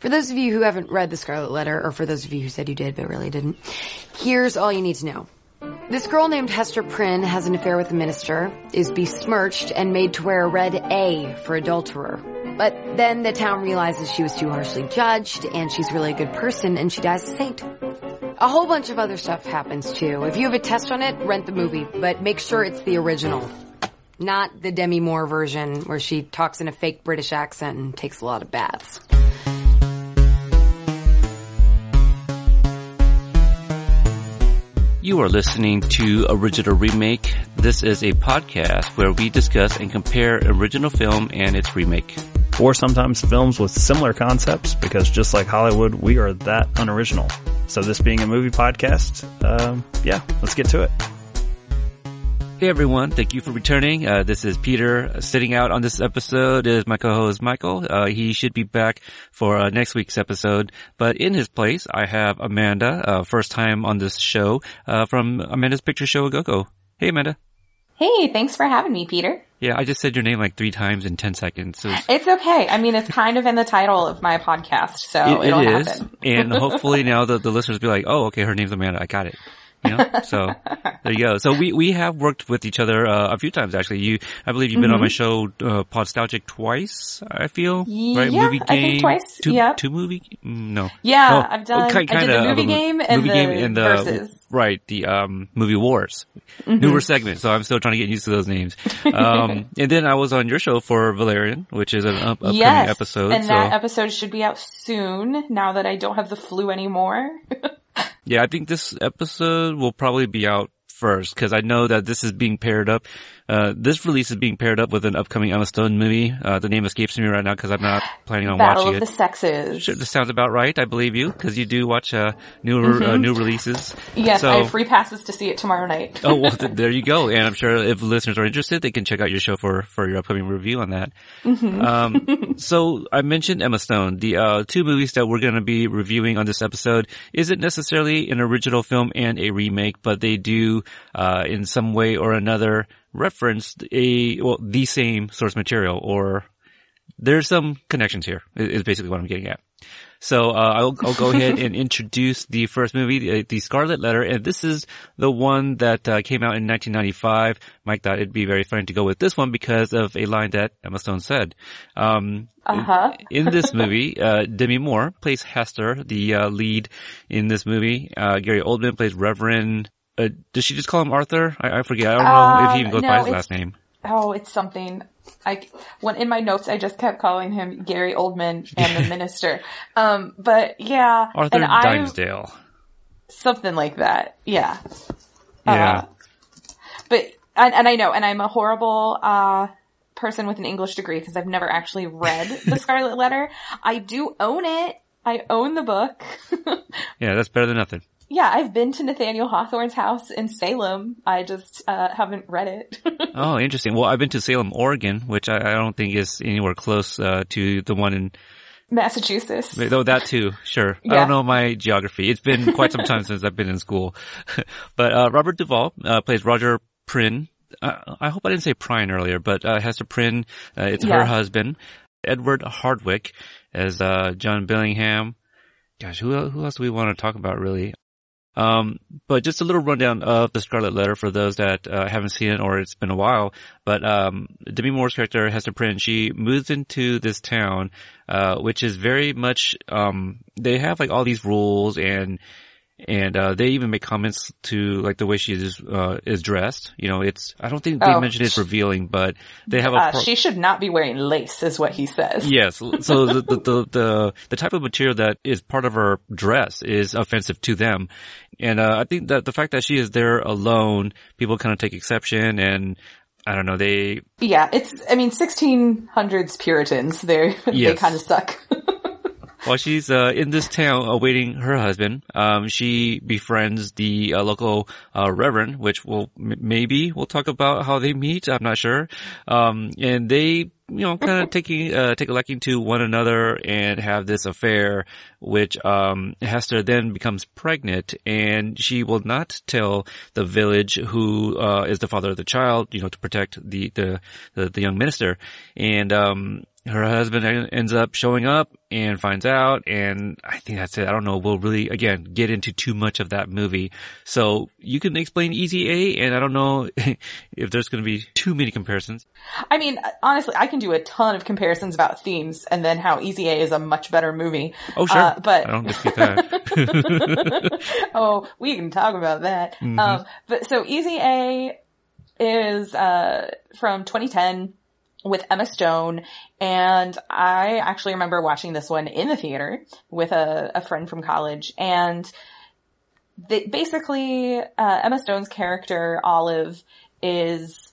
For those of you who haven't read The Scarlet Letter, or for those of you who said you did but really didn't, here's all you need to know. This girl named Hester Prynne has an affair with the minister, is besmirched, and made to wear a red A for adulterer. But then the town realizes she was too harshly judged, and she's really a good person, and she dies a saint. A whole bunch of other stuff happens too. If you have a test on it, rent the movie, but make sure it's the original. Not the Demi Moore version where she talks in a fake British accent and takes a lot of baths. You are listening to Original Remake. This is a podcast where we discuss and compare original film and its remake. Or sometimes films with similar concepts because just like Hollywood, we are that unoriginal. So this being a movie podcast, um, yeah, let's get to it. Hey everyone, thank you for returning. Uh, this is Peter. Sitting out on this episode is my co-host Michael. Uh, he should be back for uh, next week's episode, but in his place, I have Amanda, uh, first time on this show, uh, from Amanda's Picture Show Go-Go. Hey Amanda. Hey, thanks for having me, Peter. Yeah, I just said your name like three times in 10 seconds. So It's okay. I mean, it's kind of in the title of my podcast, so it, will it is. happen. and hopefully now the, the listeners will be like, oh, okay, her name's Amanda. I got it. You know, so there you go. So we, we have worked with each other, uh, a few times actually. You, I believe you've been on my show, uh, Podstalgic twice, I feel. Right? Mm-hmm. Yeah, movie I think game. twice. Two, Yep. two movie, mm, no. Yeah, I've done. oh, ki- I did the movie game and movie the game and the, versus. right, the, um, movie wars. Mm-hmm. Newer segment. So I'm still trying to get used to those names. Um, and then I was on your show for Valerian, which is an up- upcoming yes, episode. and so. that episode should be out soon. Now that I don't have the flu anymore. Yeah, I think this episode will probably be out first because I know that this is being paired up. Uh, this release is being paired up with an upcoming Emma Stone movie. Uh, the name escapes me right now because I'm not planning on Battle watching it. Battle of the Sexes. Sure, this sounds about right. I believe you because you do watch uh, new uh, new releases. yes, so, I have free passes to see it tomorrow night. oh well, th- there you go. And I'm sure if listeners are interested, they can check out your show for for your upcoming review on that. Um, so I mentioned Emma Stone. The uh, two movies that we're going to be reviewing on this episode isn't necessarily an original film and a remake, but they do uh, in some way or another reference a well the same source material or there's some connections here is basically what I'm getting at. So uh, I'll, I'll go ahead and introduce the first movie, the, the Scarlet Letter, and this is the one that uh, came out in 1995. Mike thought it'd be very funny to go with this one because of a line that Emma Stone said. Um, Uh huh. in this movie, uh, Demi Moore plays Hester, the uh, lead in this movie. Uh, Gary Oldman plays Reverend. Uh, does she just call him Arthur? I, I forget. I don't know if he even goes Uh, by his last name. Oh, it's something. I when in my notes I just kept calling him Gary Oldman and the minister. Um, but yeah, Arthur and I Dimmesdale. something like that. Yeah. Yeah. Uh, but and, and I know, and I'm a horrible uh, person with an English degree because I've never actually read The Scarlet Letter. I do own it. I own the book. yeah, that's better than nothing. Yeah, I've been to Nathaniel Hawthorne's house in Salem. I just uh, haven't read it. Oh, interesting. Well, I've been to Salem, Oregon, which I, I don't think is anywhere close uh, to the one in. Massachusetts. Though that too, sure. I don't know my geography. It's been quite some time since I've been in school. but uh, Robert Duvall uh, plays Roger Prynne. Uh, I hope I didn't say Prine earlier, but uh, Hester Prynne. Uh, it's her husband, Edward Hardwicke, as uh, John Bellingham. Gosh, who who else do we want to talk about really? Um, but just a little rundown of the Scarlet Letter for those that uh, haven't seen it or it's been a while. But um, Demi Moore's character Hester Prynne, she moves into this town, uh, which is very much um, they have like all these rules and and uh, they even make comments to like the way she is uh, is dressed. You know, it's I don't think they Oh. mention it's revealing, but they have a Uh, pro- she should not be wearing lace, is what he says. Yes. So the, the, the, the, the type of material that is part of her dress is offensive to them. And, uh, I think that the fact that she is there alone, people kind of take exception and I don't know, they, Yeah, it's. I mean, 1600s Puritans. They they Yes. kind of suck. while she's, uh, in this town awaiting her husband, um, she befriends the uh, local, uh, reverend, which will, m- maybe we'll talk about how they meet. I'm not sure. Um, and they, you know, kind of taking, uh, take a liking to one another and have this affair, which, um, Hester then becomes pregnant and she will not tell the village who, uh, is the father of the child, you know, to protect the, the, the, the young minister. And, um, her husband ends up showing up and finds out and I think that's it. I don't know. We'll really, again, get into too much of that movie. So you can explain Easy A and I don't know if there's going to be too many comparisons. I mean, honestly, I can do a ton of comparisons about themes and then how Easy A is a much better movie. Oh, sure. Uh, but I don't dispute that. oh, we can talk about that. Mm-hmm. Um, but so Easy A is, uh, from 2010 with Emma Stone. And I actually remember watching this one in the theater with a, a friend from college and they, basically, uh, Emma Stone's character, Olive, is,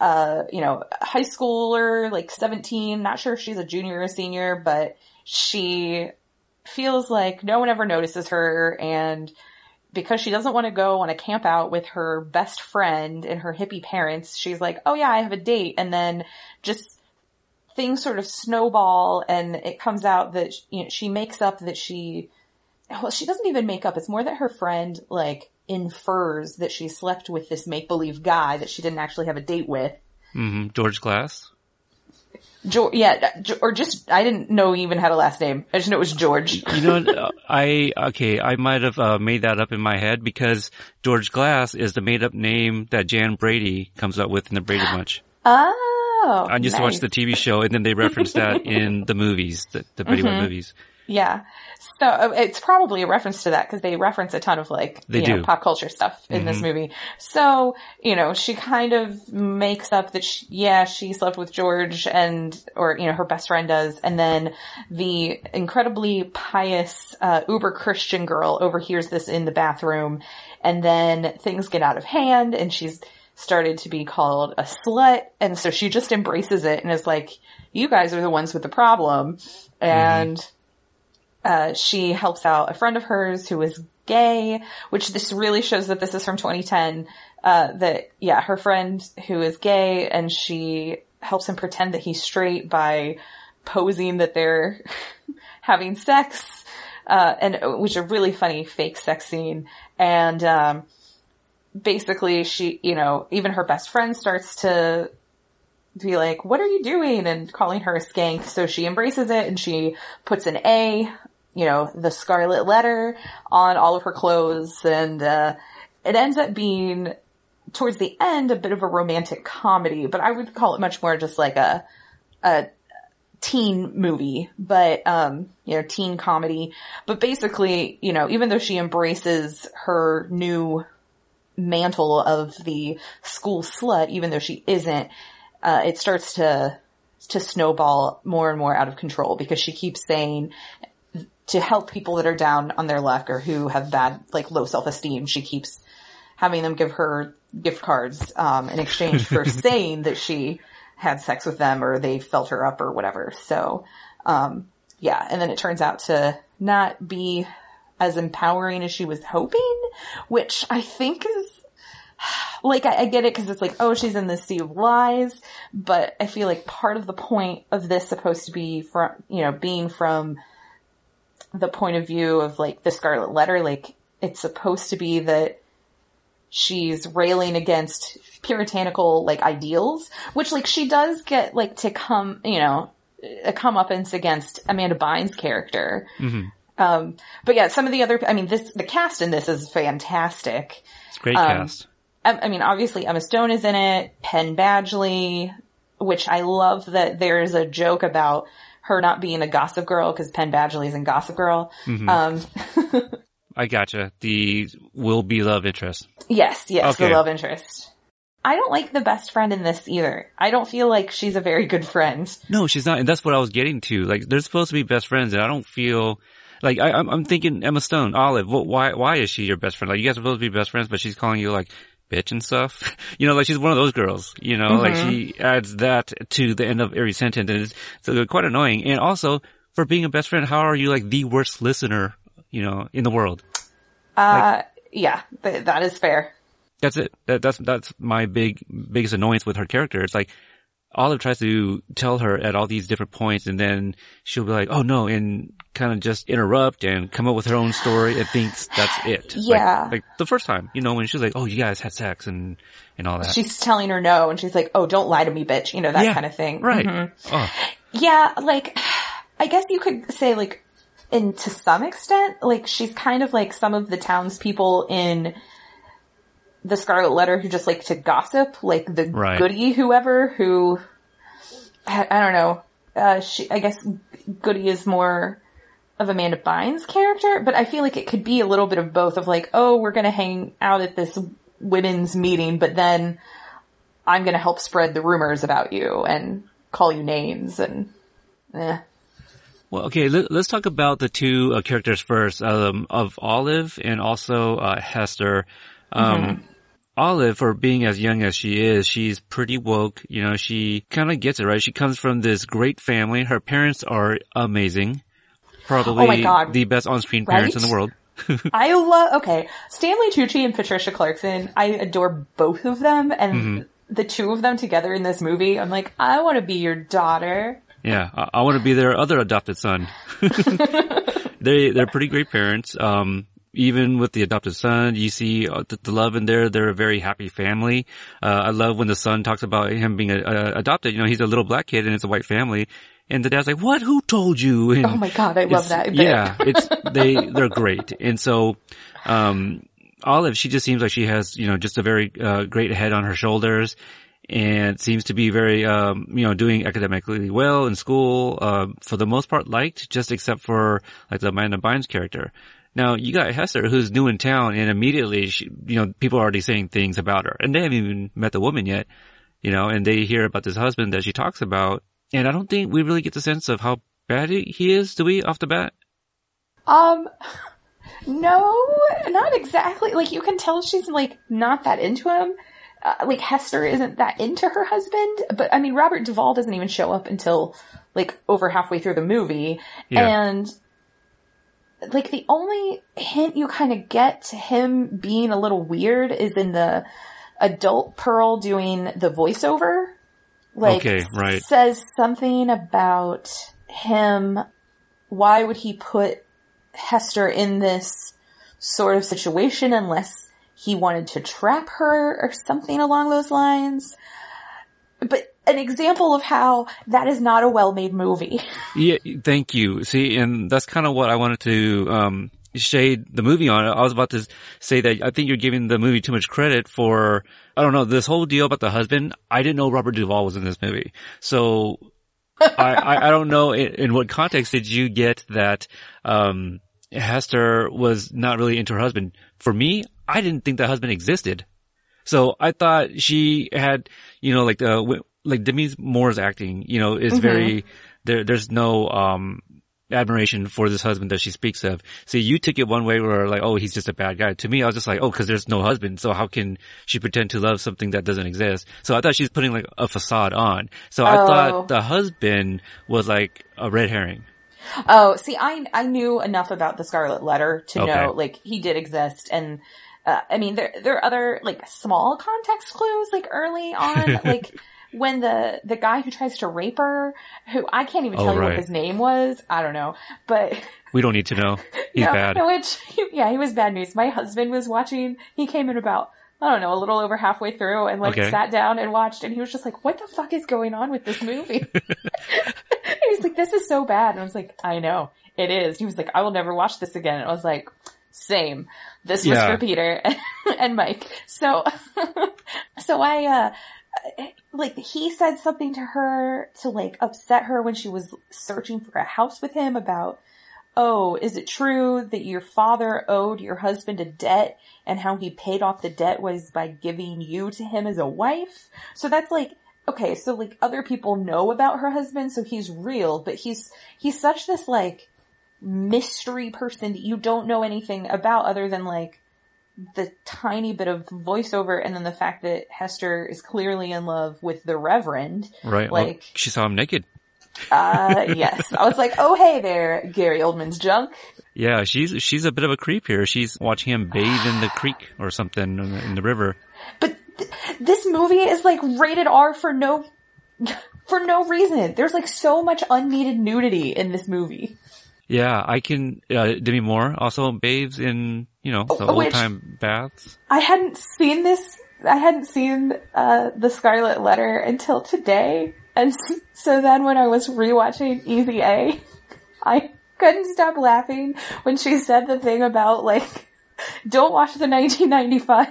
uh, you know, high schooler, like 17, not sure if she's a junior or a senior, but she feels like no one ever notices her and because she doesn't want to go on a camp out with her best friend and her hippie parents, she's like, oh yeah, I have a date. And then just things sort of snowball and it comes out that, you know, she makes up that she, well, she doesn't even make up. It's more that her friend like infers that she slept with this make-believe guy that she didn't actually have a date with. Mm-hmm. George Glass. George, yeah, or just, I didn't know he even had a last name. I just know it was George. You know. I, okay, I might have uh, made that up in my head because George Glass is the made up name that Jan Brady comes up with in the Brady Bunch. Oh. I used to watch the TV show and then they referenced that in the movies, the, the Brady Bunch movies. Yeah. So uh, it's probably a reference to that because they reference a ton of like, They you do. know, pop culture stuff in this movie. So, you know, she kind of makes up that she, yeah, she slept with George and, or, you know, her best friend does. And then the incredibly pious, uh, uber Christian girl overhears this in the bathroom and then things get out of hand and she's started to be called a slut. And so she just embraces it and is like, you guys are the ones with the problem. And, uh, she helps out a friend of hers who is gay, which this really shows that this is from 2010. Uh, that, yeah, her friend who is gay and she helps him pretend that he's straight by posing that they're having sex, uh, and which is a really funny fake sex scene. And, um, basically she, you know, even her best friend starts to be like, what are you doing? And calling her a skank. So she embraces it and she puts an A, you know, the scarlet letter on all of her clothes. And, uh, it ends up being towards the end a bit of a romantic comedy, but I would call it much more just like a, a teen movie, but, um, you know, teen comedy. But basically, you know, even though she embraces her new mantle of the school slut, even though she isn't, uh, it starts to, to snowball more and more out of control because she keeps saying to help people that are down on their luck or who have bad, like low self-esteem, she keeps having them give her gift cards, um, in exchange for saying that she had sex with them or they felt her up or whatever. So, um, yeah. And then it turns out to not be as empowering as she was hoping, which I think is like I, I get it because it's like, oh, she's in this sea of lies, but I feel like part of the point of this supposed to be from, you know, being from the point of view of like the Scarlet Letter, like it's supposed to be that she's railing against puritanical like ideals, which like she does get like to come, you know, a comeuppance against Amanda Bynes' character. Um, but yeah, some of the other, I mean, this, the cast in this is fantastic. It's a great Um, cast. I, I mean, obviously Emma Stone is in it, Penn Badgley, which I love that there's a joke about her not being a Gossip Girl because Penn Badgley is in Gossip Girl. Um, I gotcha. The will be love interest. yes, yes, Okay. the love interest. I don't like the best friend in this either. I don't feel like she's a very good friend. No, she's not. And that's what I was getting to. Like, they're supposed to be best friends and I don't feel like I, I'm, I'm thinking Emma Stone, Olive, wh- why, why is she your best friend? Like, you guys are supposed to be best friends, but she's calling you like bitch and stuff. you know, like she's one of those girls, you know, like she adds that to the end of every sentence and it's, it's quite annoying. And also for being a best friend, how are you like the worst listener, you know, in the world? Uh, yeah, th- that is fair. That's it. That, that's that's my big biggest annoyance with her character. It's like Olive tries to tell her at all these different points, and then she'll be like, "Oh no!" and kind of just interrupt and come up with her own story and thinks that's it. Yeah. Like, like the first time, you know, when she's like, "Oh, you guys had sex," and and all that. She's telling her no, and she's like, "Oh, don't lie to me, bitch," you know that Yeah, kind of thing. Right. Mhm. Oh, Yeah, like I guess you could say like, and to some extent, like she's kind of like some of the townspeople in the Scarlet Letter who just like to gossip, like the Right. Goody whoever who I, I don't know. Uh, she, I guess Goody is more of Amanda Bynes' character, but I feel like it could be a little bit of both of like, oh, we're gonna hang out at this women's meeting, but then I'm gonna help spread the rumors about you and call you names and, eh. well, okay. Let, us talk about the two uh, characters first, um, of Olive and also uh, Hester. Um, Olive, for being as young as she is, she's pretty woke. You know, she kind of gets it, right? She comes from this great family. Her parents are amazing. Probably Oh my God. the best on-screen parents in the world. I love, okay, Stanley Tucci and Patricia Clarkson, I adore both of them and the two of them together in this movie, I'm like, I want to be your daughter. Yeah, I, I want to be their other adopted son. they they're pretty great parents. Um, even with the adopted son, you see uh, the, the love in there. They're a very happy family. Uh, I love when the son talks about him being a, a, adopted. You know, he's a little black kid and it's a white family. And the dad's like, "What? Who told you?" And Oh my god, I love that. Yeah, it's they they're great, and so um, Olive she just seems like she has you know just a very uh, great head on her shoulders, and seems to be very um, you know doing academically well in school. Uh, for the most part, liked just except for like the Amanda Bynes character. Now you got Hester who's new in town, and immediately she, you know people are already saying things about her, and they haven't even met the woman yet, you know, and they hear about this husband that she talks about, and I don't think we really get the sense of how bad he is, do we, off the bat? Um, no, not exactly. Like you can tell she's like not that into him. Uh, like Hester isn't that into her husband, but I mean Robert Duvall doesn't even show up until like over halfway through the movie, Yeah. and like the only hint you kind of get to him being a little weird is in the adult Pearl doing the voiceover. Like Okay, right. says something about him. Why would he put Hester in this sort of situation unless he wanted to trap her or something along those lines. But an example of how that is not a well-made movie. Yeah, thank you. See, and that's kind of what I wanted to um, shade the movie on. It. I was about to say that I think you're giving the movie too much credit for, I don't know, this whole deal about the husband. I didn't know Robert Duvall was in this movie. So I, I, don't know in, in what context did you get that um, Hester was not really into her husband. For me, I didn't think the husband existed. So I thought she had, you know, like the, like Demi Moore's acting, you know, is very, there, there's no, um, admiration for this husband that she speaks of. See, you took it one way where like, oh, he's just a bad guy. To me, I was just like, oh, cause there's no husband. So how can she pretend to love something that doesn't exist? So I thought she's putting like a facade on. So I Oh. thought the husband was like a red herring. Oh, see, I I knew enough about the Scarlet Letter to Okay. know like he did exist, and uh, I mean there there are other like small context clues like early on, like when the the guy who tries to rape her, who I can't even Oh, tell you right. what his name was, I don't know, but We don't need to know. He's no, bad. Which yeah, he was bad news. My husband was watching. He came in about. I don't know, a little over halfway through and like Okay. sat down and watched and he was just like, what the fuck is going on with this movie? he was like, this is so bad. And I was like, I know, it is. He was like, I will never watch this again. And I was like, same. This was Yeah. for Peter and Mike. So, so I, uh, like he said something to her to like upset her when she was searching for a house with him about, oh, is it true that your father owed your husband a debt and how he paid off the debt was by giving you to him as a wife? So that's like, okay, so like other people know about her husband, so he's real, but he's, he's such this like mystery person that you don't know anything about other than like the tiny bit of voiceover and then the fact that Hester is clearly in love with the Reverend. Right. well, Like, she saw him naked. uh, yes. I was like, oh hey there, Gary Oldman's junk. Yeah, she's she's a bit of a creep here. She's watching him bathe in the creek or something in the, in the river. But th- this movie is like rated R for no, for no reason. There's like so much unneeded nudity in this movie. Yeah, I can. Uh, Demi Moore also bathes in you know the Oh, old time baths. I hadn't seen this. I hadn't seen uh, the Scarlet Letter until today, and so then when I was rewatching Easy A, I couldn't stop laughing when she said the thing about like, don't watch the 1995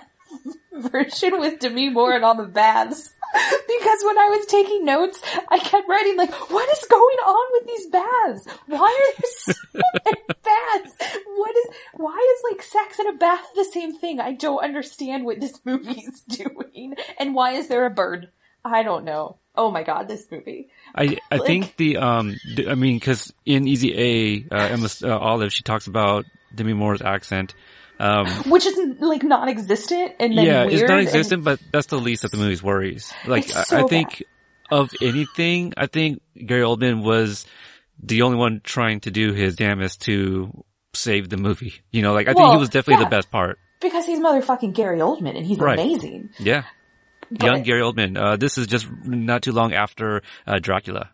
version with Demi Moore and all the baths. Because when I was taking notes, I kept writing like, what is going on with these baths? Why are there so many baths? What is, why is like sex in a bath the same thing? I don't understand what this movie is doing. And why is there a bird? I don't know. Oh my god, this movie. I I Like- think the um I mean because in Easy A, uh, Emma uh, Olive she talks about Demi Moore's accent. Um, Which is like non-existent and then yeah, weird. it's non-existent, but that's the least of the movie's worries. Like It's I, so I think of anything, I think Gary Oldman was the only one trying to do his damnest to save the movie. You know, like I think he was definitely yeah. the best part. because he's motherfucking Gary Oldman and he's Right. amazing. Yeah. But- Young Gary Oldman. Uh, this is just not too long after uh, Dracula.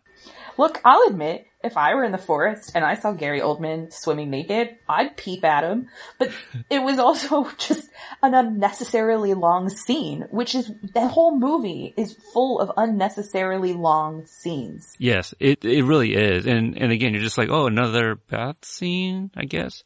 Look, I'll admit, if I were in the forest and I saw Gary Oldman swimming naked, I'd peep at him. But it was also just an unnecessarily long scene, which is, the whole movie is full of unnecessarily long scenes. Yes, it it really is. And and again, you're just like, oh, another bath scene, I guess.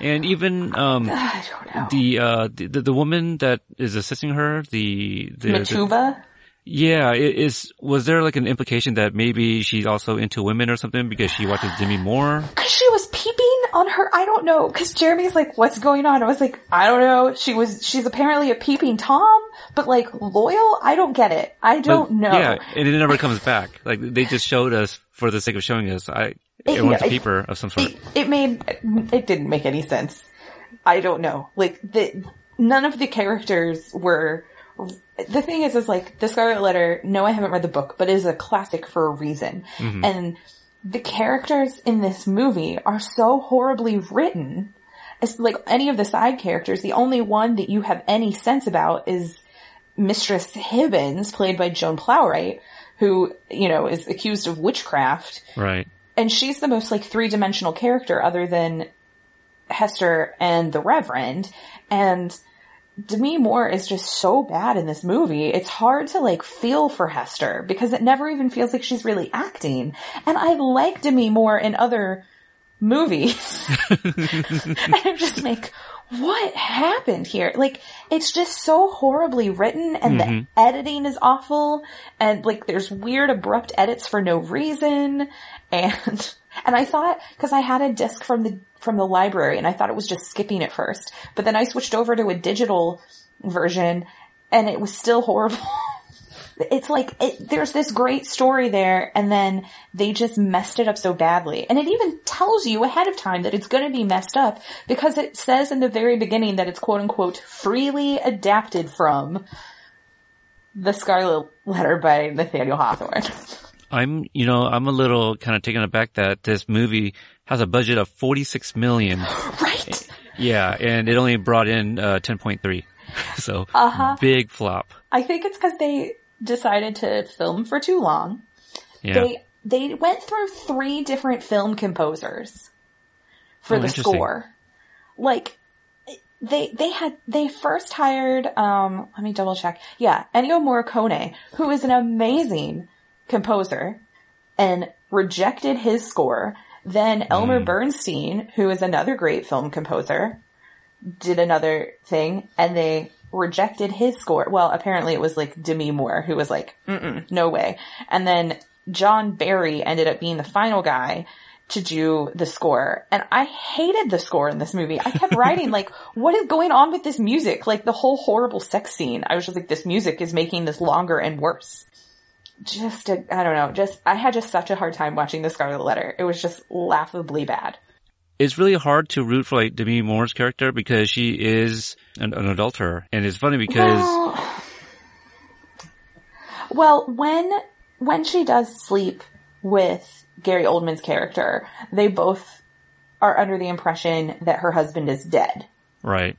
And even um I don't know. the uh the, the woman that is assisting her, the the, Matuva? Yeah, it is was there like an implication that maybe she's also into women or something because she watches Demi Moore? Cause she was peeping on her, I don't know, cause Jeremy's like, what's going on? I was like, I don't know. She was, she's apparently a peeping Tom, but like loyal? I don't get it. I don't But, know. Yeah, and it never comes back. Like they just showed us for the sake of showing us. I everyone's yeah, a it- peeper of some sort. it, it made it didn't make any sense. I don't know. Like the none of the characters were. The thing is, is like the Scarlet Letter. No, I haven't read the book, but it is a classic for a reason. Mm-hmm. And the characters in this movie are so horribly written. It's like any of the side characters. The only one that you have any sense about is Mistress Hibbins, played by Joan Plowright, who you know is accused of witchcraft right. and she's the most like three dimensional character other than Hester and the Reverend. And Demi Moore is just so bad in this movie. It's hard to like feel for Hester because it never even feels like she's really acting. And I like Demi Moore in other movies. and I'm just like, what happened here? Like, it's just so horribly written and the mm-hmm. editing is awful and like there's weird abrupt edits for no reason. And, and I thought, cause I had a disc from the, from the library and I thought it was just skipping at first, but then I switched over to a digital version and it was still horrible. it's like it, there's this great story there and then they just messed it up so badly. And it even tells you ahead of time that it's going to be messed up because it says in the very beginning that it's quote unquote freely adapted from the scarlet letter by nathaniel hawthorne. I'm, you know, I'm a little kind of taken aback that this movie has a budget of 46 million. right Yeah, and it only brought in uh, 10.3. So Uh-huh. big flop. i think it's because they decided to film for too long Yeah. they they went through three different film composers for Oh, the score. Like they they had they first hired um let me double check. Yeah, Ennio Morricone, who is an amazing composer and rejected his score. Then Elmer hmm. Bernstein, who is another great film composer, did another thing and they rejected his score. Well, apparently it was like Demi Moore who was like, Mm-mm, no way. And then John Barry ended up being the final guy to do the score. And I hated the score in this movie. I kept writing like, what is going on with this music? Like the whole horrible sex scene. I was just like, this music is making this longer and worse. Just, I I don't know, just, I had just such a hard time watching the Scarlet Letter. It was just laughably bad. it's really hard to root for like Demi Moore's character because she is an, an adulterer, and it's funny because Well, well, when when she does sleep with Gary Oldman's character, they both are under the impression that her husband is dead. right,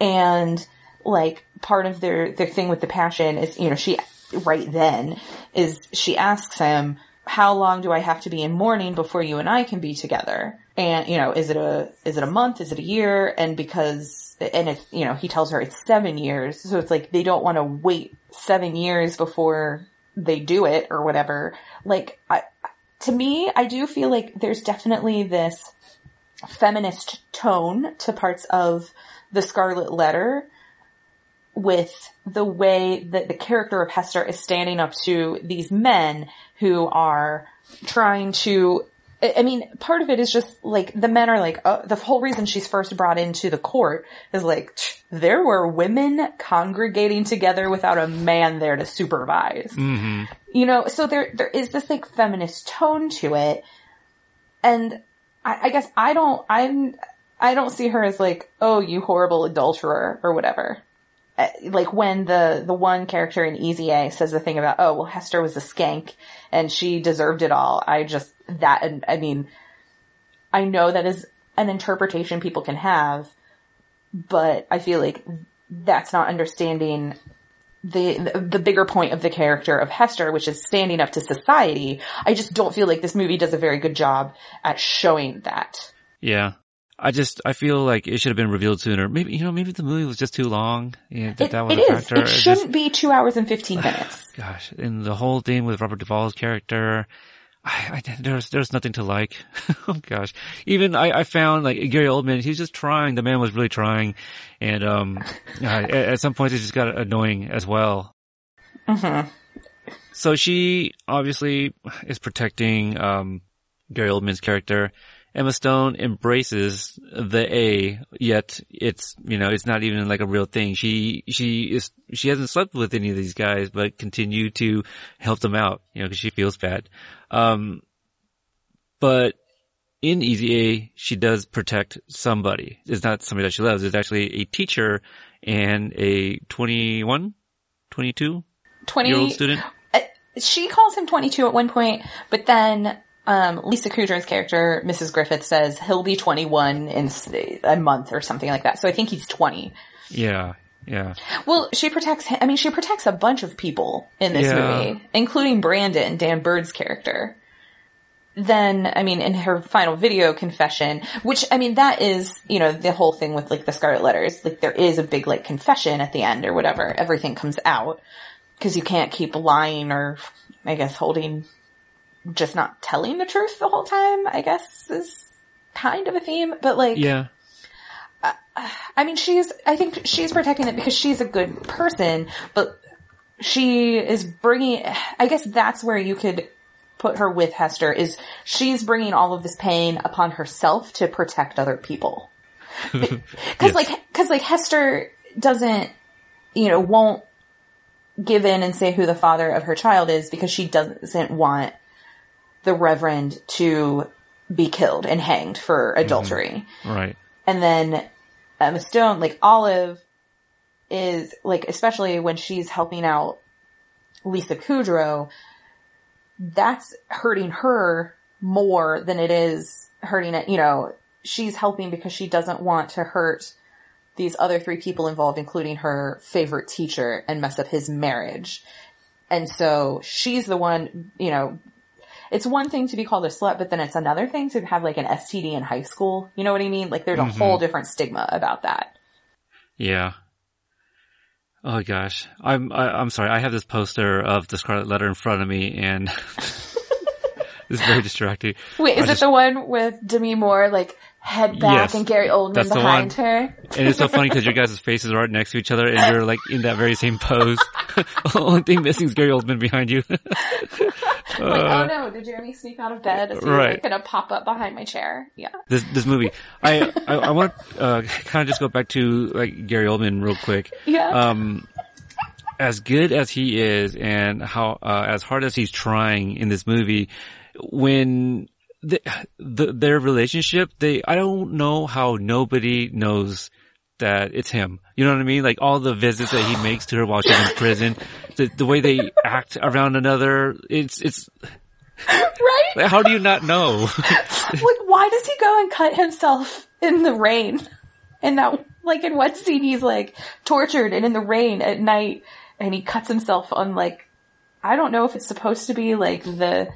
And like part of their their thing with the passion is, you know, she right then is she asks him, "How long do I have to be in mourning before you and I can be together?" and you know, is it a is it a month? Is it a year? And because and if you know, he tells her it's seven years, so it's like they don't want to wait seven years before they do it or whatever. Like, I, to me, I do feel like there's definitely this feminist tone to parts of the Scarlet Letter with the way that the character of Hester is standing up to these men who are trying to I mean, part of it is just like the men are like, oh, the whole reason she's first brought into the court is like, there were women congregating together without a man there to supervise. Mm-hmm. You know, so there, there is this like feminist tone to it. And I, I guess I don't, I'm, I don't see her as like, oh, you horrible adulterer or whatever. Uh, like when the, the one character in Easy A says the thing about, oh, well, Hester was a skank and she deserved it all. I just, that, and I mean, I know that is an interpretation people can have, but I feel like that's not understanding the, the bigger point of the character of Hester, which is standing up to society. I just don't feel like this movie does a very good job at showing that. Yeah. I just I feel like it should have been revealed sooner. Maybe you know maybe the movie was just too long. Yeah, that, It, that was it a is. factor. It shouldn't just- be two hours and 15 minutes. gosh, and the whole thing with Robert Duvall's character, I, I there's there's nothing to like. oh gosh, even I, I found like Gary Oldman, he's just trying. The man was really trying, and um, at, at some points it just got annoying as well. Mhm. So she obviously is protecting um, Gary Oldman's character. Emma Stone embraces the A, yet it's you know it's not even like a real thing. She she is she hasn't slept with any of these guys, but continue to help them out, you know, because she feels bad. Um, but in Easy A, she does protect somebody. It's not somebody that she loves. It's actually a teacher and a 21, 22 20 year old student. uh, she calls him 22 at one point, but then um, Lisa Kudrow's character, Mrs. Griffith, says he'll be 21 in a month or something like that. So I think he's 20. Yeah, yeah. Well, she protects him. I mean, she protects a bunch of people in this Yeah. movie, including Brandon, Dan Byrd's character. Then, I mean, in her final video confession, which, I mean, that is, you know, the whole thing with like the Scarlet Letters, like there is a big like confession at the end or whatever. Everything comes out because you can't keep lying or, I guess, holding, just not telling the truth the whole time, I guess is kind of a theme, but like, Yeah. I mean, she's, I think she's protecting it because she's a good person, but she is bringing, I guess that's where you could put her with Hester is she's bringing all of this pain upon herself to protect other people. Cause Yes. like, cause like Hester doesn't, you know, won't give in and say who the father of her child is because she doesn't want the reverend to be killed and hanged for mm-hmm. adultery. Right. And then Emma Stone, like Olive, is like, especially when she's helping out Lisa Kudrow, that's hurting her more than it is hurting it. You know, she's helping because she doesn't want to hurt these other three people involved, including her favorite teacher, and mess up his marriage. And so she's the one, you know, it's one thing to be called a slut, but then it's another thing to have like an STD in high school. You know what I mean? Like there's a mm-hmm. whole different stigma about that. Yeah. Oh gosh, I'm I, I'm sorry. I have this poster of the Scarlet Letter in front of me, and it's very distracting. Wait, is I it just- the one with Demi Moore like head back Yes, and Gary Oldman that's the behind one. her? And it's so funny because your guys' faces are right next to each other, and you're like in that very same pose. The only thing missing is Gary Oldman behind you. like, oh no, did Jeremy sneak out of bed? Is he right. like, gonna pop up behind my chair? Yeah. this this movie. I I, I want uh, kind of just go back to like Gary Oldman real quick. Yeah. Um, as good as he is, and how uh, as hard as he's trying in this movie, when the, the their relationship, they I don't know how nobody knows that it's him. You know what I mean? Like all the visits that he makes to her while she's in prison, the the way they act around another, it's it's right? like, how do you not know? like, why does he go and cut himself in the rain? And that, like, in one scene, he's like tortured and in the rain at night, and he cuts himself on like, I don't know if it's supposed to be like the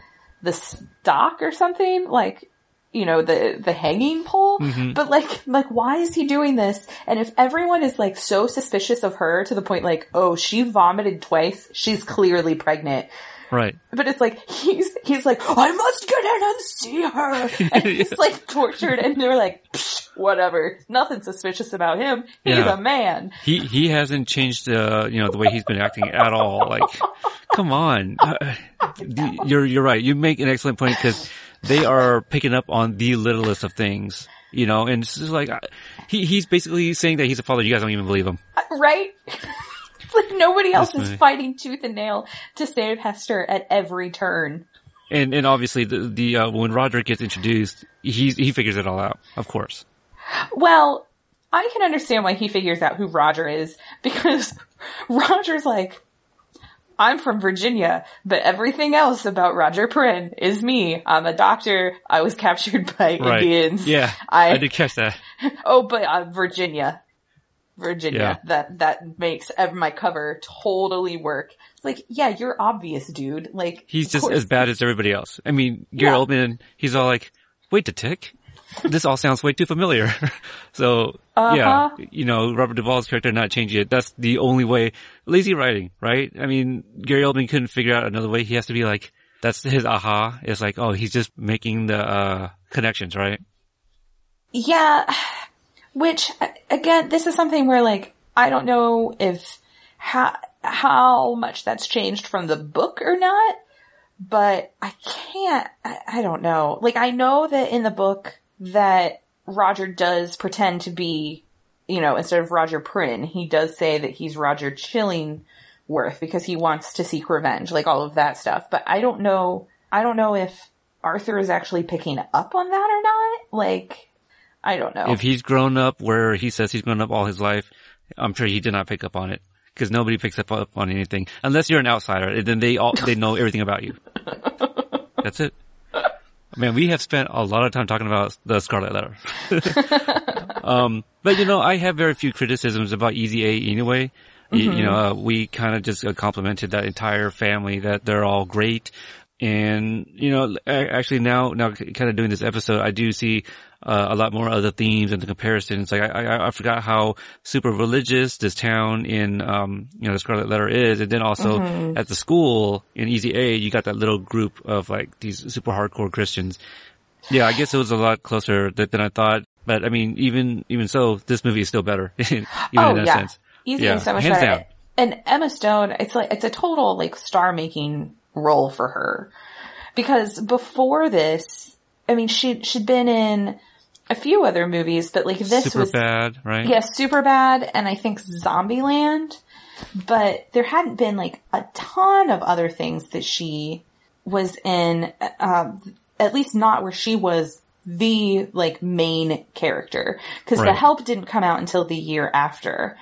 the stock or something. Like, you know, the, the hanging pole. Mm-hmm. But like, like, why is he doing this? And if everyone is like so suspicious of her to the point like, oh, she vomited twice, she's clearly pregnant. Right. But it's like, he's, he's like, I must get in and see her. And he's like tortured and they're like, Psh, whatever. Nothing suspicious about him. He's Yeah. a man. He he hasn't changed uh you know the way he's been acting at all. Like, come on, Uh, you're you're right. You make an excellent point because they are picking up on the littlest of things. You know, and it's just like he he's basically saying that he's a father. You guys don't even believe him. Right? Like nobody else is fighting tooth and nail to save Hester at every turn. And and obviously the the uh, when Roger gets introduced, he he figures it all out. Of course. Well, I can understand why he figures out who Roger is because Roger's like, I'm from Virginia, but everything else about Roger Prynne is me. I'm a doctor. I was captured by Right. Indians. Yeah. I, I did catch that. oh, but uh, Virginia. Virginia. Yeah. That, that makes my cover totally work. It's like, yeah, you're obvious, dude. Like, He's just course. as bad as everybody else. I mean, Gary Yeah. Oldman, he's all like, wait a tick. This all sounds way too familiar. so, yeah, Uh-huh. you know, Robert Duvall's character not changing it. That's the only way. Lazy writing, right? I mean, Gary Oldman couldn't figure out another way. He has to be like, that's his aha. It's like, oh, he's just making the, uh, connections, right? Yeah, which again, this is something where like I don't know if how how much that's changed from the book or not, but I can't. I, I don't know. Like I know that in the book that Roger does pretend to be, you know, instead of Roger Prynne, he does say that he's Roger Chillingworth because he wants to seek revenge, like all of that stuff. But I don't know. I don't know if Arthur is actually picking up on that or not. Like. I don't know. If he's grown up where he says he's grown up all his life, I'm sure he did not pick up on it. Cause nobody picks up on anything. Unless you're an outsider, then they all, they know everything about you. That's it. Man, we have spent a lot of time talking about the Scarlet Letter. um, but you know, I have very few criticisms about Easy A anyway. You, you know, uh, we kind of just uh, complimented that entire family that they're all great. And, you know, actually now, now kind of doing this episode, I do see uh, a lot more of the themes and the comparisons. Like I, I, I forgot how super religious this town in, um, you know, the Scarlet Letter is. And then also at the school in Easy A, you got that little group of like these super hardcore Christians. Yeah, I guess it was a lot closer th- than I thought. But I mean, even, even so, this movie is still better, even oh in that yeah, sense. easy Yeah, so much hands better. down. And Emma Stone, it's like it's a total like star making role for her because before this, I mean, she she'd been in a few other movies, but like this super was bad, right? yeah, Superbad, and I think Zombieland. But there hadn't been like a ton of other things that she was in, um, at least not where she was the like main character. Cause The Help didn't come out until the year after.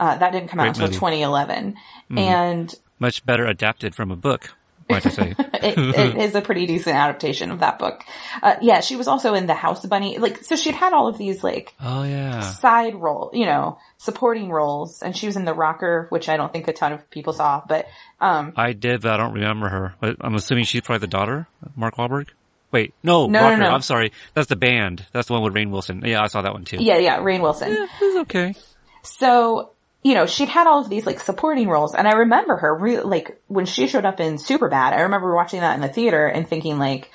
Uh, that didn't come out until movie. 2011. And Much better adapted from a book, might I say. it, it is a pretty decent adaptation of that book. Uh, yeah, she was also in The House Bunny. Like, so she'd had all of these like oh yeah. side role, you know, supporting roles, and she was in The Rocker, which I don't think a ton of people saw, but um, I did, but I don't remember her. But I'm assuming she's probably the daughter, Mark Wahlberg. Wait, no, No, no, Rocker. no. I'm sorry. That's the band. That's the one with Rainn Wilson. Yeah, I saw that one too. yeah, yeah, Rainn Wilson. Yeah, it's okay. So, you know, she'd had all of these like supporting roles, and I remember her re- like when she showed up in Superbad. I remember watching that in the theater and thinking like,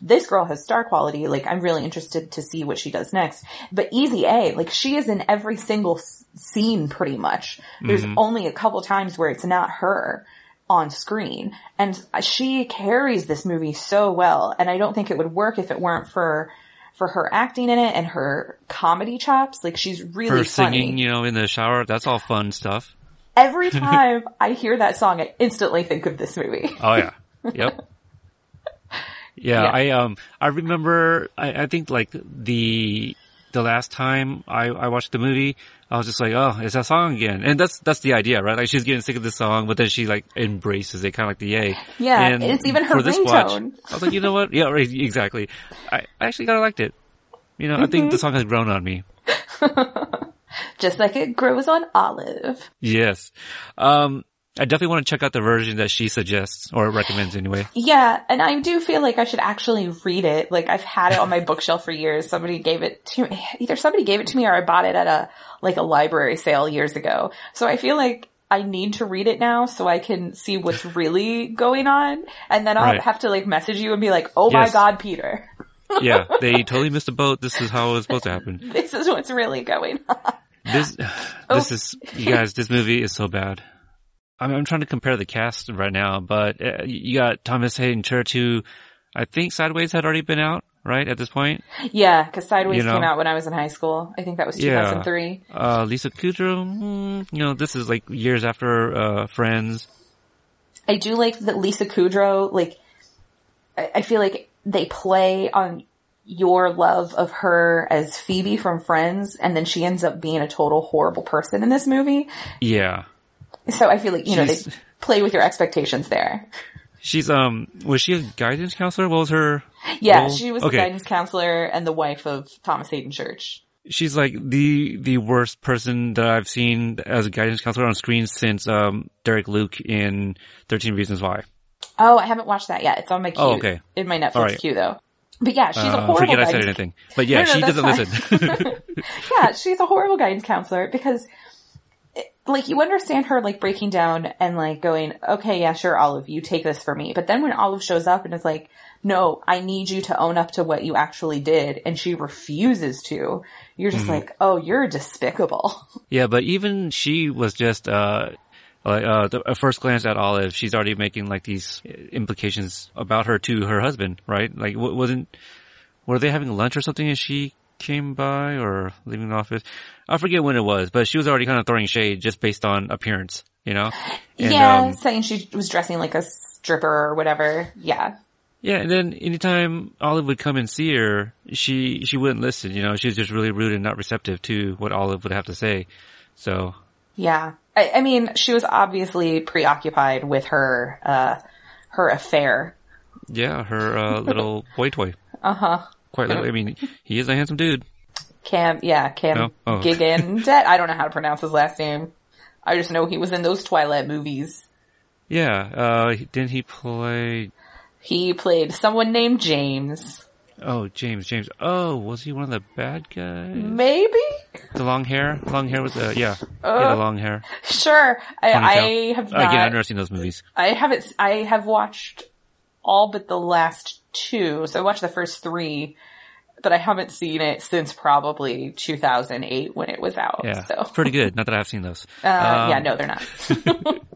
this girl has star quality. Like, I'm really interested to see what she does next. But Easy A, like, she is in every single s- scene pretty much. There's mm-hmm. only a couple times where it's not her on screen. And uh, she carries this movie so well. And I don't think it would work if it weren't for, for her acting in it and her comedy chops. Like, she's really Her funny. singing, you know, in the shower. That's all fun stuff. Every time I hear that song, I instantly think of this movie. Oh yeah. Yep. Yeah, Yeah. I um I remember I, I think like the the last time I, I watched the movie, I was just like, oh, it's that song again. And that's that's the idea, right? Like she's getting sick of the song, but then she like embraces it, kind of like the yay. Yeah, and it's even her for this watch, ringtone. I was like, you know what? Yeah, right, exactly. I, I actually kind of liked it. You know, I Mm-hmm. think the song has grown on me. Just like it grows on olive. Yes. Um, I definitely want to check out the version that she suggests or recommends anyway. Yeah, and I do feel like I should actually read it. Like I've had it on my bookshelf for years. Somebody gave it to me. Either somebody gave it to me or I bought it at a like a library sale years ago. So I feel like I need to read it now so I can see what's really going on. And then I'll Right. have to like message you and be like, "Oh my god, Peter. Yeah, they totally missed the boat. This is how it was supposed to happen. This is what's really going on." This, Oh. this is, you guys, this movie is so bad. I'm, I'm trying to compare the cast right now, but uh, you got Thomas Haden Church, who I think Sideways had already been out, right, at this point. Yeah, cuz Sideways You know. came out when I was in high school. I think that was Yeah. 2003. Uh, Lisa Kudrow, hmm, you know, this is like years after, uh, Friends. I do like that Lisa Kudrow, like, I, I feel like they play on your love of her as Phoebe from Friends, and then she ends up being a total horrible person in this movie. Yeah. So I feel like, you know, they play with your expectations there. She's, um, was she a guidance counselor? What was her? Yeah, role? she was Okay. the guidance counselor and the wife of Thomas Haden Church. She's like the, the worst person that I've seen as a guidance counselor on screen since, um, Derek Luke in 13 Reasons Why. Oh, I haven't watched that yet. It's on my queue. Oh, okay. In my Netflix right. queue though. But yeah, she's a Uh, horrible forget I said guidance anything. But yeah, No, no, she doesn't fine. listen. yeah, she's a horrible guidance counselor because like you understand her like breaking down and like going, okay, yeah, sure, Olive, you take this for me. But then when Olive shows up and is like, no, I need you to own up to what you actually did, and she refuses to, you're just Mm-hmm. like, oh, you're despicable. yeah, but even she was just, uh, like, uh, the, first glance at Olive, she's already making like these implications about her to her husband, right? Like, w- wasn't, were they having lunch or something and she came by or leaving the office? I forget when it was, but she was already kind of throwing shade just based on appearance, you know? And, yeah, um, saying she was dressing like a stripper or whatever. Yeah. Yeah, and then anytime Olive would come and see her, she she wouldn't listen. You know, she was just really rude and not receptive to what Olive would have to say. So Yeah. I, I mean, she was obviously preoccupied with her, uh, her affair. yeah, her uh, little boy toy. Uh huh. Quite literally. I mean, he is a handsome dude. Cam, yeah, Cam Oh, oh. Gigandet. I don't know how to pronounce his last name. I just know he was in those Twilight movies. Yeah. Uh, didn't he play? He played someone named James. Oh, James. James. Oh, was he one of the bad guys? Maybe? The long hair. Long hair was. Uh, yeah. Uh, had the long hair. Sure. I, I have not, Again, I've never seen those movies. I haven't, I have watched all but the last two. So I watched the first three, but I haven't seen it since probably 2008 when it was out. Yeah. So, Pretty good. Not that I've seen those. uh, yeah, Um, no, they're not.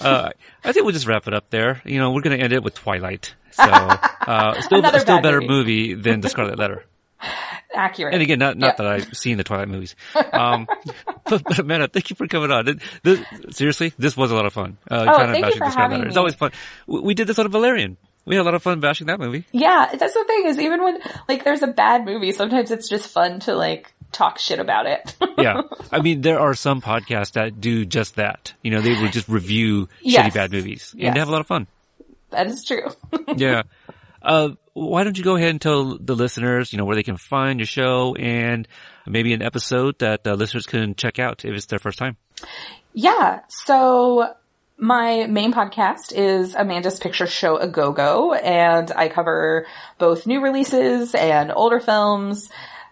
Uh, I think we'll just wrap it up there. You know, we're going to end it with Twilight. So, uh, still, still better movie. movie than The Scarlet Letter. Accurate. And again, not, not Yeah. that I've seen the Twilight movies. Um, but, but Amanda, thank you for coming on. It- This, seriously, this was a lot of fun. Uh, Oh, kind of thank you for having Letter. It's always fun. We, we did this on Valerian. We had a lot of fun bashing that movie. Yeah, that's the thing is even when like there's a bad movie, sometimes it's just fun to like talk shit about it. Yeah. I mean, there are some podcasts that do just that. You know, they would just review Yes. shitty bad movies. And Yes. they have a lot of fun. that is true. yeah. Uh, why don't you go ahead and tell the listeners, you know, where they can find your show and maybe an episode that uh, listeners can check out if it's their first time. yeah, so my main podcast is Amanda's Picture Show A Go Go, and I cover both new releases and older films.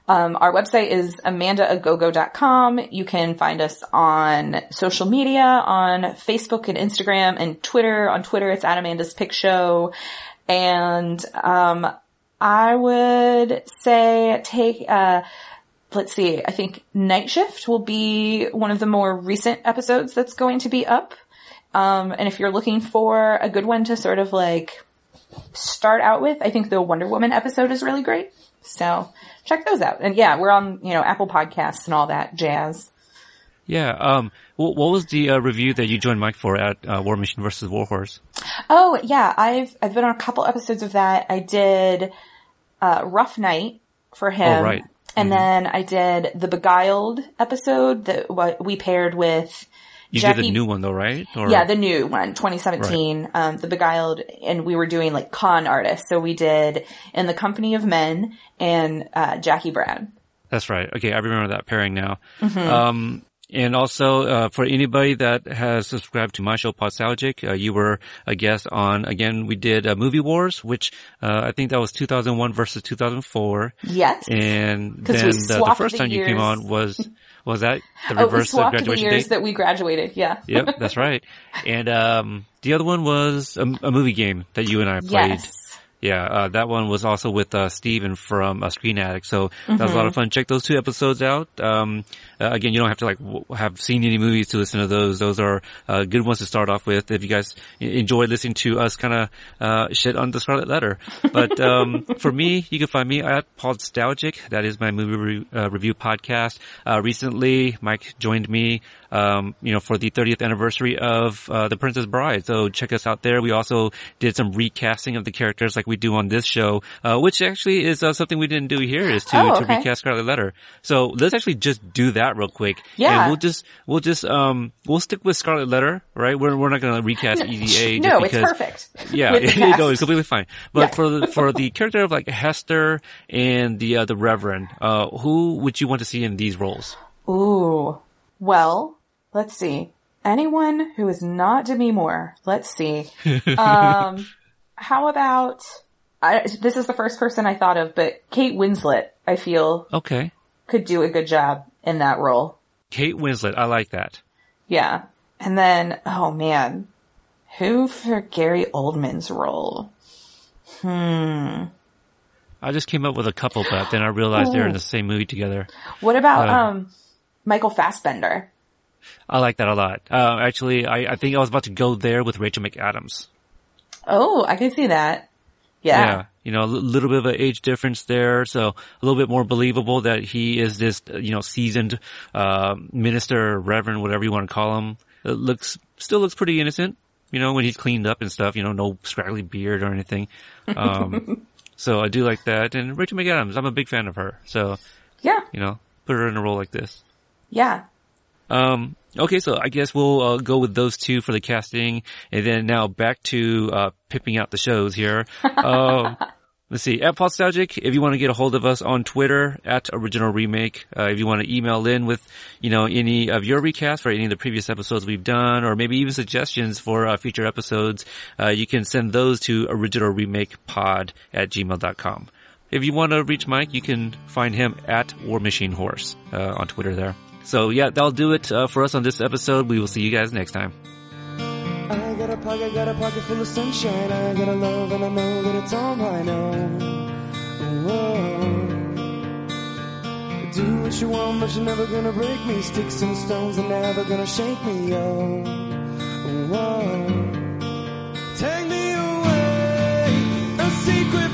Um, our website is amandaagogo.com. You can find us on social media on Facebook and Instagram and Twitter. On Twitter, it's at Amanda's Pick Show. And, um, I would say take, uh, let's see, I think Night Shift will be one of the more recent episodes that's going to be up. Um, and if you're looking for a good one to sort of like start out with, I think the Wonder Woman episode is really great. So check those out. And yeah, we're on, you know, Apple Podcasts and all that jazz. Yeah. Um, what, what was the uh, review that you joined Mike for at uh, War Machine versus Warhorse? Oh yeah, I've I've been on a couple episodes of that. I did uh, Rough Night for him, Oh, right. and then I did the Beguiled episode that what we paired with You Jackie. did the new one though, right? Or, yeah, the new one, 2017, um, the Beguiled, and we were doing like con artists. So we did In the Company of Men and uh, Jackie Brown. That's right. Okay, I remember that pairing now. Mm-hmm. Um, and also, uh, for anybody that has subscribed to my show, Podstalgic, uh, you were a guest on, again, we did uh, Movie Wars, which, uh, I think that was 2001 versus 2004. Yes. And then the, the first the time you came on was, was that the Oh, reverse uh, swapped the graduation years date? that we graduated. Yeah. yep, that's right. And, um, the other one was a, a movie game that you and I played. Yes. Yeah, uh, that one was also with uh, Steven from uh, Screen Addict, so that was a lot of fun. Check those two episodes out. Um, uh, again, you don't have to like w- have seen any movies to listen to those. Those are uh, good ones to start off with if you guys enjoy listening to us kind of uh, shit on the Scarlet Letter. But um, for me, you can find me at Podstalgic. That is my movie re- uh, review podcast. Uh, recently, Mike joined me um, you know, for the 30th anniversary of uh, The Princess Bride. So check us out there. We also did some recasting of the characters like we do on this show, uh, which actually is uh, something we didn't do here is to, Oh, to recast Scarlet Letter. So let's actually just do that real quick. Yeah. And we'll just, we'll just, um, we'll stick with Scarlet Letter, right? We're, we're not going to recast Easy A just no, it's perfect. Yeah, the no, it's completely fine. But Yeah. for the, for the character of like Hester and the, uh, the Reverend, uh, who would you want to see in these roles? Ooh. Well, let's see. Anyone who is not Demi Moore. Let's see. Um, how about, I, this is the first person I thought of, but Kate Winslet, I feel, Okay. could do a good job in that role. Kate Winslet, I like that. Yeah. And then, oh man, who for Gary Oldman's role? Hmm. I just came up with a couple, but then I realized they're in the same movie together. What about, Uh, um, Michael Fassbender? I like that a lot. Uh, actually, I, I think I was about to go there with Rachel McAdams. Oh, I can see that. Yeah. You know, a little bit of an age difference there, so a little bit more believable that he is this, you know, seasoned, uh, minister, reverend, whatever you want to call him. It looks, still looks pretty innocent, you know, when he's cleaned up and stuff, you know, no scraggly beard or anything. Um, so I do like that. And Rachel McAdams, I'm a big fan of her. So, Yeah. you know, put her in a role like this. Yeah. Um, okay, so I guess we'll uh, go with those two for the casting, and then now back to uh, pipping out the shows here. Um, let's see, at Podstalgic, if you want to get a hold of us on Twitter, at Original Remake, uh, if you want to email in with, you know, any of your recasts for any of the previous episodes we've done, or maybe even suggestions for uh, future episodes, uh, you can send those to originalremakepod at gmail.com. If you want to reach Mike, you can find him at War Machine Horse uh, on Twitter there. So yeah, that'll do it uh, for us on this episode. We will see you guys next time. I got a pocket, got a pocket full of sunshine. I got a love, and I know that it's all mine. Oh, Do what you want, but you're never gonna break me. Sticks and stones are never gonna shake me. Oh, Whoa. Take me away, a secret